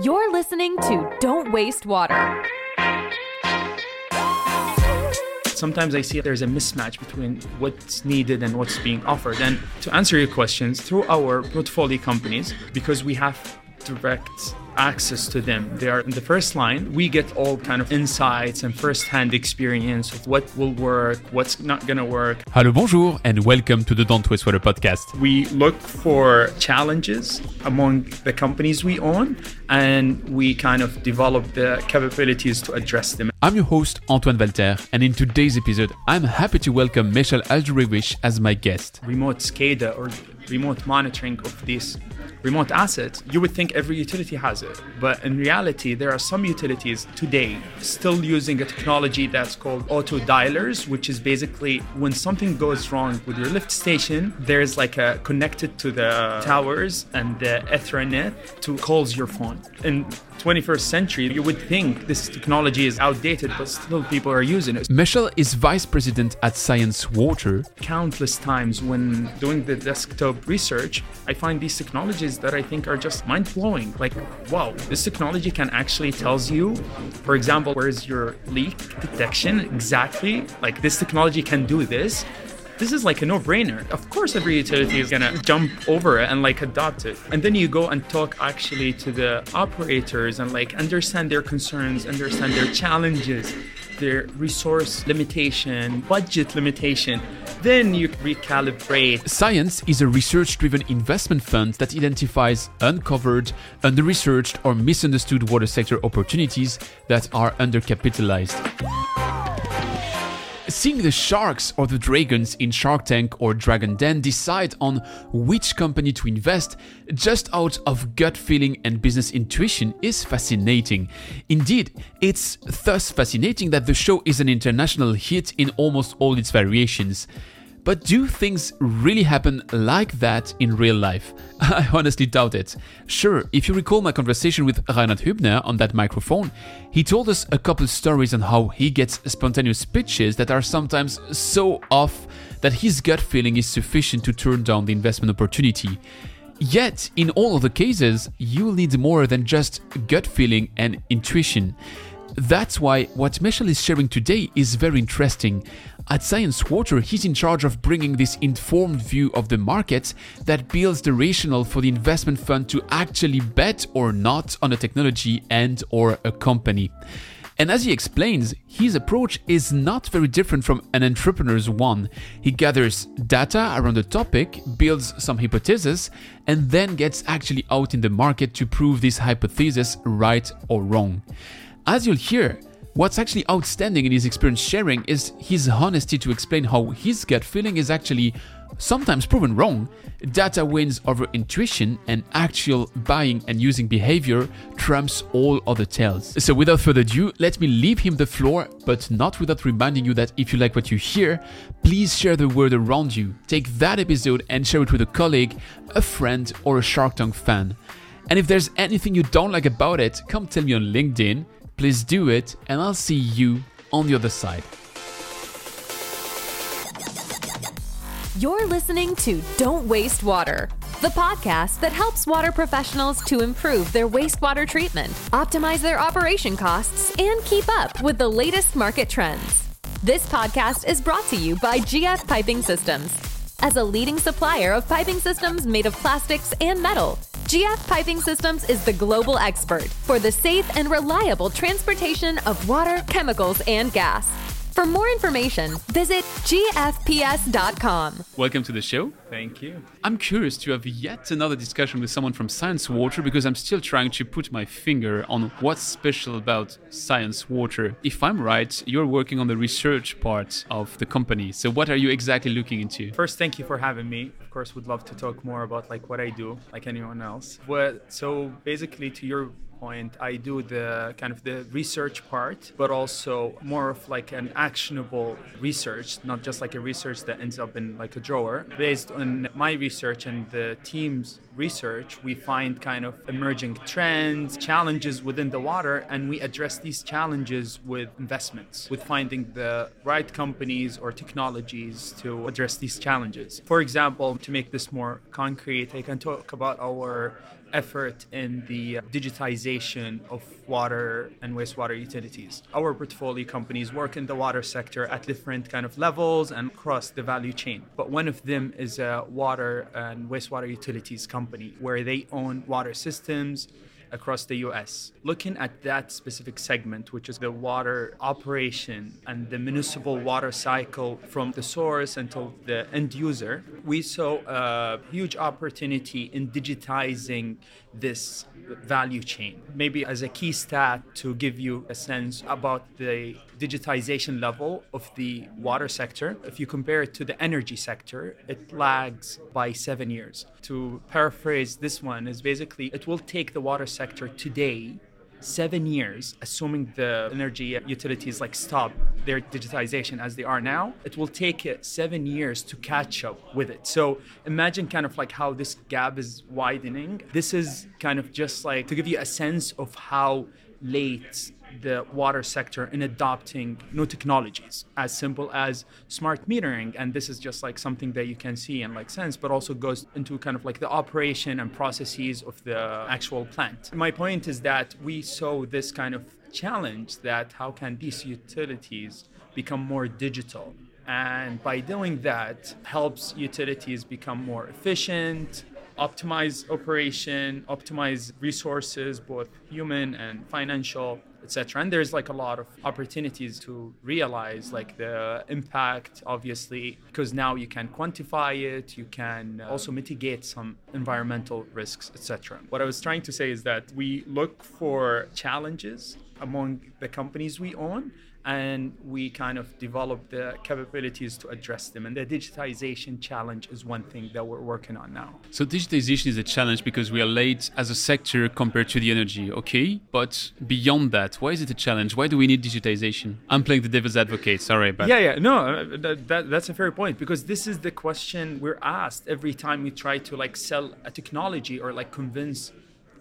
You're listening to Don't Waste Water. Sometimes I see there's a mismatch between what's needed and what's being offered. And to answer your questions, through our portfolio companies, because we have direct access to them. They are in the first line. We get all kind of insights and first-hand experience of what will work, what's not gonna work. Hello, bonjour, and welcome to the Don't Waste Water podcast. We look for challenges among the companies we own, and we kind of develop the capabilities to address them. I'm your host, Antoine Walter, and in today's episode, I'm happy to welcome Michel Aljurewish as my guest. Remote SCADA or remote monitoring of these remote assets, you would think every utility has it. But in reality, there are some utilities today still using a technology that's called auto dialers, which is basically when something goes wrong with your lift station, there's like a connected to the towers and the Ethernet to calls your phone. In 21st century, you would think this technology is outdated, but still people are using it. Meshal is vice president at Sciens Water. Countless times when doing the desktop research, I find these technologies that I think are just mind blowing. Like, wow, this technology can actually tells you, for example, where's your leak detection exactly. Like this technology can do this this is like a no-brainer. Of course, every utility is gonna jump over it and like adopt it. And then you go and talk actually to the operators and like understand their concerns, understand their challenges, their resource limitation, budget limitation. Then you recalibrate. Sciens is a research driven investment fund that identifies uncovered, under researched, or misunderstood water sector opportunities that are undercapitalized. Seeing the sharks or the dragons in Shark Tank or Dragon Den decide on which company to invest just out of gut feeling and business intuition is fascinating. Indeed, it's thus fascinating that the show is an international hit in almost all its variations. But do things really happen like that in real life? I honestly doubt it. Sure, if you recall my conversation with Reinhard Hübner on that microphone, he told us a couple stories on how he gets spontaneous pitches that are sometimes so off that his gut feeling is sufficient to turn down the investment opportunity. Yet, in all of the cases, you need more than just gut feeling and intuition. That's why what Meshal is sharing today is very interesting. At Sciens Water, he's in charge of bringing this informed view of the market that builds the rationale for the investment fund to actually bet or not on a technology and or a company. And as he explains, his approach is not very different from an entrepreneur's one. He gathers data around the topic, builds some hypotheses, and then gets actually out in the market to prove this hypothesis right or wrong. As you'll hear, what's actually outstanding in his experience sharing is his honesty to explain how his gut feeling is actually sometimes proven wrong. Data wins over intuition, and actual buying and using behavior trumps all other tales. So, without further ado, let me leave him the floor, but not without reminding you that if you like what you hear, please share the word around you. Take that episode and share it with a colleague, a friend, or a Shark Tank fan. And if there's anything you don't like about it, come tell me on LinkedIn Please do it, and I'll see you on the other side. You're listening to Don't Waste Water, the podcast that helps water professionals to improve their wastewater treatment, optimize their operation costs, and keep up with the latest market trends. This podcast is brought to you by GF Piping Systems. As a leading supplier of piping systems made of plastics and metal, GF Piping Systems is the global expert for the safe and reliable transportation of water, chemicals, and gas. For more information, visit gfps.com. Welcome to the show. Thank you. I'm curious to have yet another discussion with someone from Sciens Water because I'm still trying to put my finger on what's special about Sciens Water. If I'm right, you're working on the research part of the company. So what are you exactly looking into? First, thank you for having me. Of course, would love to talk more about like what I do, like anyone else. But so basically, to your point, I do the kind of the research part, but also more of like an actionable research, not just like a research that ends up in like a drawer. Based on my research and the team's research, we find kind of emerging trends, challenges within the water, and we address these challenges with investments, with finding the right companies or technologies to address these challenges. For example, to make this more concrete, I can talk about our effort in the uh, digitization of water and wastewater utilities. Our portfolio companies work in the water sector at different kind of levels and across the value chain. But one of them is a water and wastewater utilities company where they own water systems across the US. Looking at that specific segment, which is the water operation and the municipal water cycle from the source until the end user, we saw a huge opportunity in digitizing this value chain. Maybe as a key stat to give you a sense about the digitization level of the water sector, if you compare it to the energy sector, it lags by seven years. To paraphrase this one, is basically it will take the water sector today seven years, assuming the energy utilities like stop their digitization as they are now, it will take seven years to catch up with it. So imagine kind of like how this gap is widening. This is kind of just like to give you a sense of how late the water sector in adopting new technologies as simple as smart metering. And this is just like something that you can see and like sense but also goes into kind of like the operation and processes of the actual plant. My point is that we saw this kind of challenge that how can these utilities become more digital? And by doing that helps utilities become more efficient optimize operation optimize resources both human and financial etc and there's like a lot of opportunities to realize like the impact obviously because now you can quantify it you can uh, also mitigate some environmental risks etc what i was trying to say is that we look for challenges among the companies we own and we kind of develop the capabilities to address them. And the digitization challenge is one thing that we're working on now. So digitization is a challenge because we are late as a sector compared to the energy, okay? But beyond that, why is it a challenge? Why do we need digitization? I'm playing the devil's advocate. Sorry, but yeah, yeah, no, uh, that, that, that's a fair point because this is the question we're asked every time we try to like sell a technology or like convince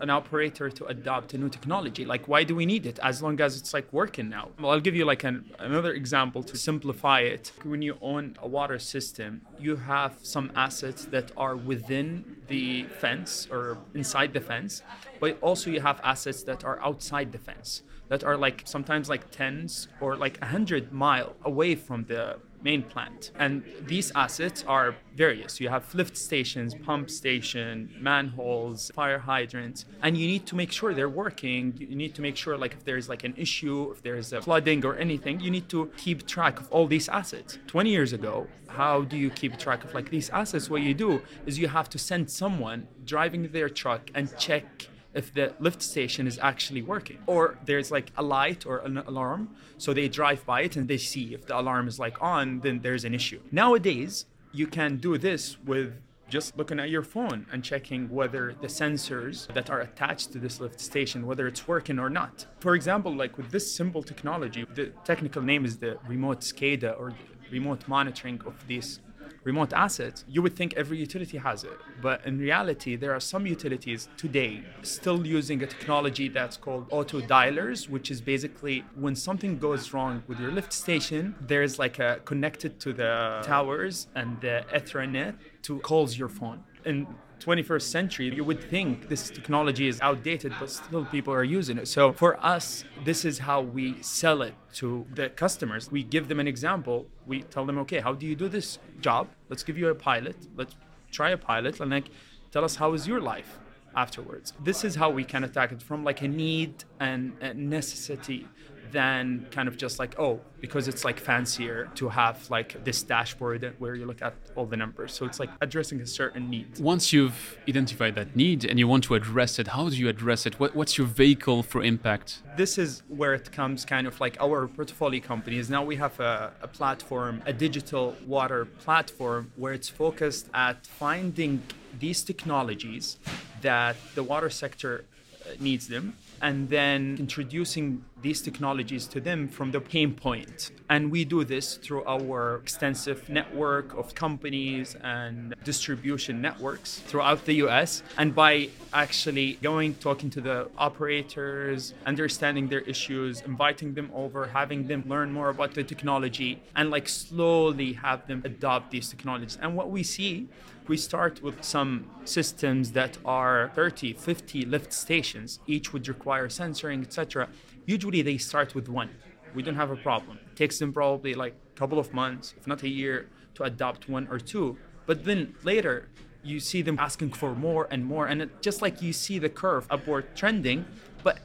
an operator to adopt a new technology. Like why do we need it? As long as it's like working now. Well i'll give you like an, another example to simplify it. When you own a water system you have some assets that are within the fence or inside the fence but also you have assets that are outside the fence that are like sometimes like tens or like a hundred mile away from the main plant. And these assets are various. You have lift stations, pump station, manholes, fire hydrants, and you need to make sure they're working. You need to make sure like if there's like an issue, if there's a flooding or anything, you need to keep track of all these assets. 20 years ago, how do you keep track of like these assets? What you do is you have to send someone driving their truck and check if the lift station is actually working or there's like a light or an alarm so they drive by it and they see if the alarm is like on then there's an issue. Nowadays you can do this with just looking at your phone and checking whether the sensors that are attached to this lift station whether it's working or not. For example like with this simple technology the technical name is the remote scada or remote monitoring of these remote assets, you would think every utility has it. But in reality, there are some utilities today still using a technology that's called auto dialers, which is basically when something goes wrong with your lift station, there's like a connected to the towers and the Ethernet to calls your phone. In 21st century, you would think this technology is outdated, but still people are using it. So for us, this is how we sell it to the customers. We give them an example. We tell them, okay, how do you do this job? Let's give you a pilot. Let's try a pilot and like tell us how is your life afterwards. This is how we can attack it from like a need and a necessity than kind of just like oh because it's like fancier to have like this dashboard where you look at all the numbers. So it's like addressing a certain need. Once you've identified that need and you want to address it how do you address it? What, what's your vehicle for impact? This is where it comes kind of like our portfolio companies now we have a, a platform a digital water platform where it's focused at finding these technologies that the water sector uh, needs them and then introducing these technologies to them from the pain point. And we do this through our extensive network of companies and distribution networks throughout the US. And by actually going, talking to the operators, understanding their issues, inviting them over, having them learn more about the technology, and like slowly have them adopt these technologies. And what we see We start with some systems that are 30, 50 lift stations. Each would require sensoring, etc. Usually they start with one. We don't have a problem. It takes them probably like a couple of months, if not a year, to adopt one or two. But then later, you see them asking for more and more. And it, just like you see the curve upward trending, but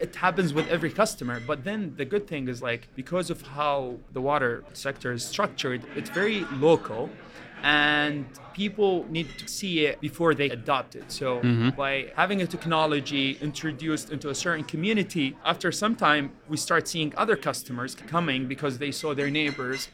it happens with every customer. But then the good thing is like because of how the water sector is structured, it's very local and people need to see it before they adopt it. So mm-hmm. by having a technology introduced into a certain community, after some time we start seeing other customers coming because they saw their neighbors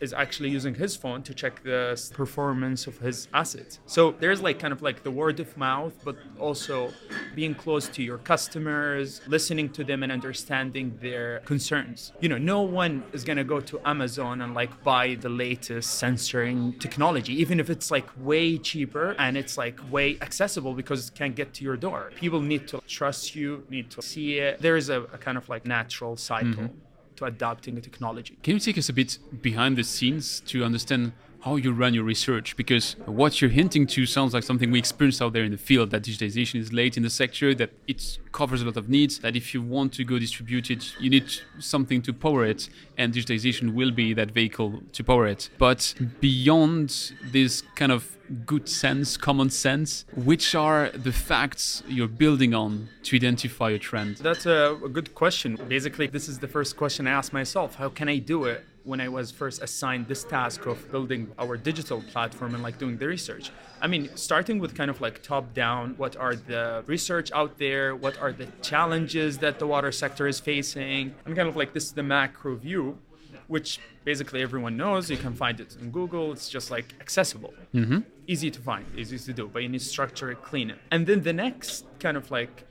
is actually using his phone to check the performance of his assets. So there's like kind of like the word of mouth, but also being close to your customers, listening to them and understanding their concerns. You know, no one is going to go to Amazon and like buy the latest sensoring technology, even if it's like way cheaper and it's like way accessible because it can get to your door. People need to trust you, need to see it. There is a, a kind of like natural cycle. Mm-hmm to adopting a technology. Can you take us a bit behind the scenes to understand how you run your research? Because what you're hinting to sounds like something we experience out there in the field that digitization is late in the sector, that it covers a lot of needs, that if you want to go distributed, you need something to power it, and digitization will be that vehicle to power it. But beyond this kind of good sense, common sense? Which are the facts you're building on to identify a trend? That's a good question. Basically, this is the first question I ask myself How can I do it? When I was first assigned this task of building our digital platform and like doing the research. I mean, starting with kind of like top down, what are the research out there? What are the challenges that the water sector is facing? I'm kind of like this is the macro view which basically everyone knows. You can find it in Google. It's just like accessible, mm-hmm. easy to find, easy to do, but you need to structure it, clean it. And then the next kind of like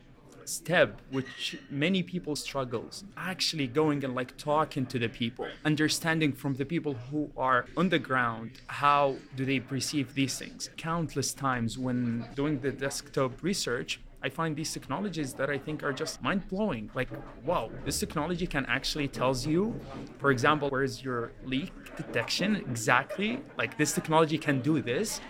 step which many people struggles actually going and like talking to the people understanding from the people who are on the ground how do they perceive these things countless times when doing the desktop research I find these technologies that I think are just mind blowing. Like, wow, this technology can actually tells you, for example, where's your leak detection exactly? Like this technology can do this.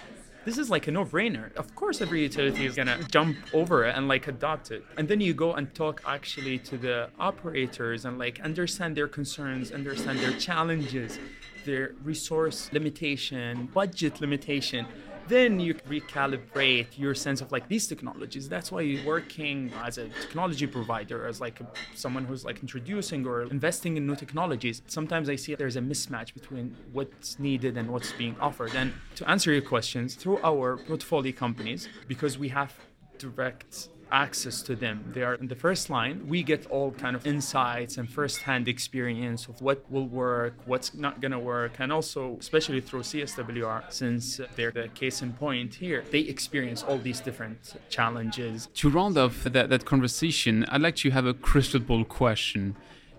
This is like a no-brainer. Of course, every utility is gonna jump over it and like adopt it. And then you go and talk actually to the operators and like understand their concerns, understand their challenges, their resource limitation, budget limitation then you recalibrate your sense of like these technologies. That's why you're working as a technology provider as like a, someone who's like introducing or investing in new technologies. Sometimes i see there's a mismatch between what's needed and what's being offered. And to answer your questions through our portfolio companies because we have direct access to them. They are in the first line. We get all kind of insights and first-hand experience of what will work, what's not going to work, and also especially through CSWR, since they're the case in point here, they experience all these different challenges. To round off that, that conversation, I'd like to have a crystal ball question.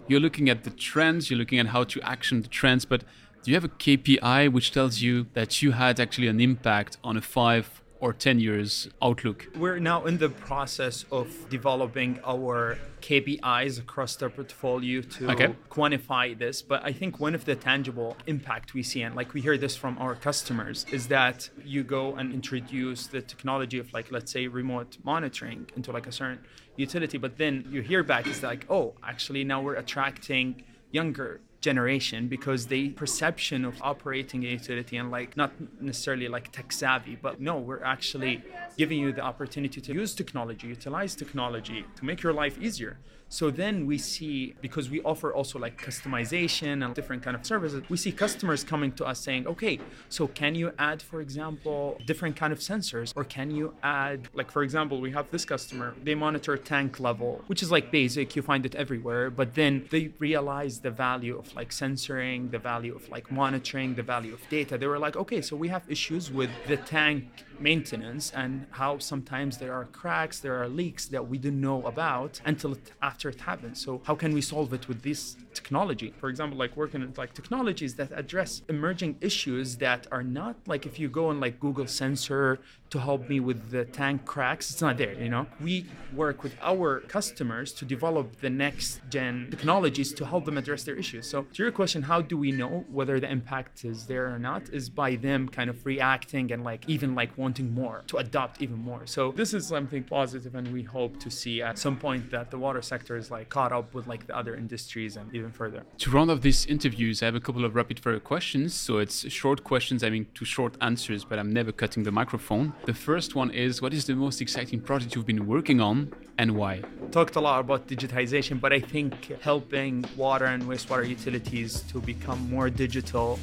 You're looking at the trends, you're looking at how to action the trends, but do you have a KPI which tells you that you had actually an impact on a five or 10 years outlook? We're now in the process of developing our KPIs across the portfolio to okay. quantify this. But I think one of the tangible impact we see, and like we hear this from our customers, is that you go and introduce the technology of like, let's say, remote monitoring into like a certain utility. But then you hear back is like, oh, actually now we're attracting younger generation because the perception of operating a utility and like not necessarily like tech savvy but no we're actually giving you the opportunity to use technology utilize technology to make your life easier so then we see because we offer also like customization and different kind of services, we see customers coming to us saying, okay, so can you add, for example, different kind of sensors, or can you add, like for example, we have this customer, they monitor tank level, which is like basic, you find it everywhere, but then they realize the value of like sensoring, the value of like monitoring, the value of data. They were like, okay, so we have issues with the tank maintenance and how sometimes there are cracks, there are leaks that we didn't know about until it, after it happens. So how can we solve it with this technology? For example, like working with like technologies that address emerging issues that are not like if you go on like Google Sensor to help me with the tank cracks, it's not there, you know? We work with our customers to develop the next gen technologies to help them address their issues. So to your question, how do we know whether the impact is there or not? Is by them kind of reacting and like even like wanting more to adopt even more. So this is something positive and we hope to see at some point that the water sector is like caught up with like the other industries and even further. To round off these interviews, I have a couple of rapid fire questions. So it's short questions, I mean two short answers, but I'm never cutting the microphone. The first one is what is the most exciting project you've been working on and why? Talked a lot about digitization, but I think helping water and wastewater utilities to become more digital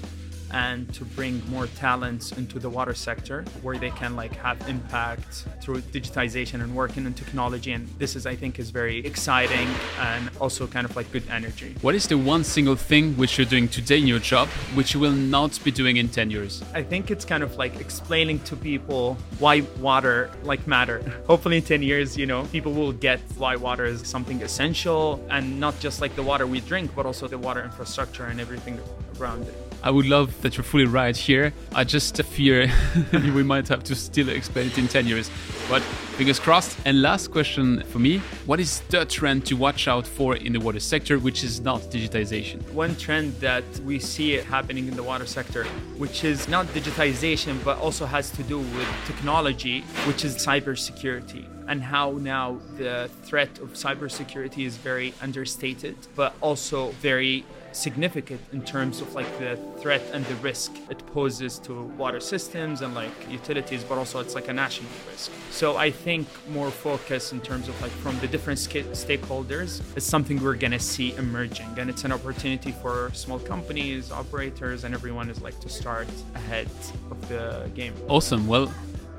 and to bring more talents into the water sector where they can like have impact through digitization and working in technology. And this is i think is very exciting and also kind of like good energy. What is the one single thing which you're doing today in your job which you will not be doing in 10 years? I think it's kind of like explaining to people why water like matter. Hopefully in 10 years you know people will get why water is something essential and not just like the water we drink but also the water infrastructure and everything around it I would love that you're fully right here. I just fear we might have to still explain it in 10 years. But fingers crossed. And last question for me What is the trend to watch out for in the water sector, which is not digitization? One trend that we see happening in the water sector, which is not digitization, but also has to do with technology, which is cybersecurity and how now the threat of cybersecurity is very understated, but also very significant in terms of like the threat and the risk it poses to water systems and like utilities but also it's like a national risk. So i think more focus in terms of like from the different stakeholders is something we're going to see emerging and it's an opportunity for small companies operators and everyone is like to start ahead of the game. Awesome. Well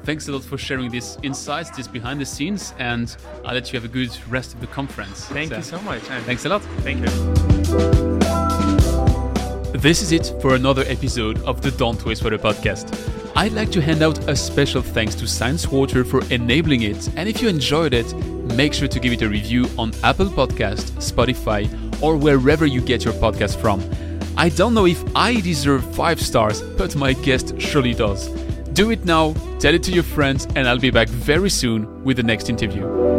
thanks a lot for sharing these insights, this behind the scenes, and I'll let you have a good rest of the conference. Thank so, you so much. And Thanks a lot. Thank you. This is it for another episode of the Don't Waste Water podcast. I'd like to hand out a special thanks to Sciens Water for enabling it. And if you enjoyed it, make sure to give it a review on Apple Podcast, Spotify, or wherever you get your podcast from. I don't know if I deserve 5 stars, but my guest surely does. Do it now, tell it to your friends, and I'll be back very soon with the next interview.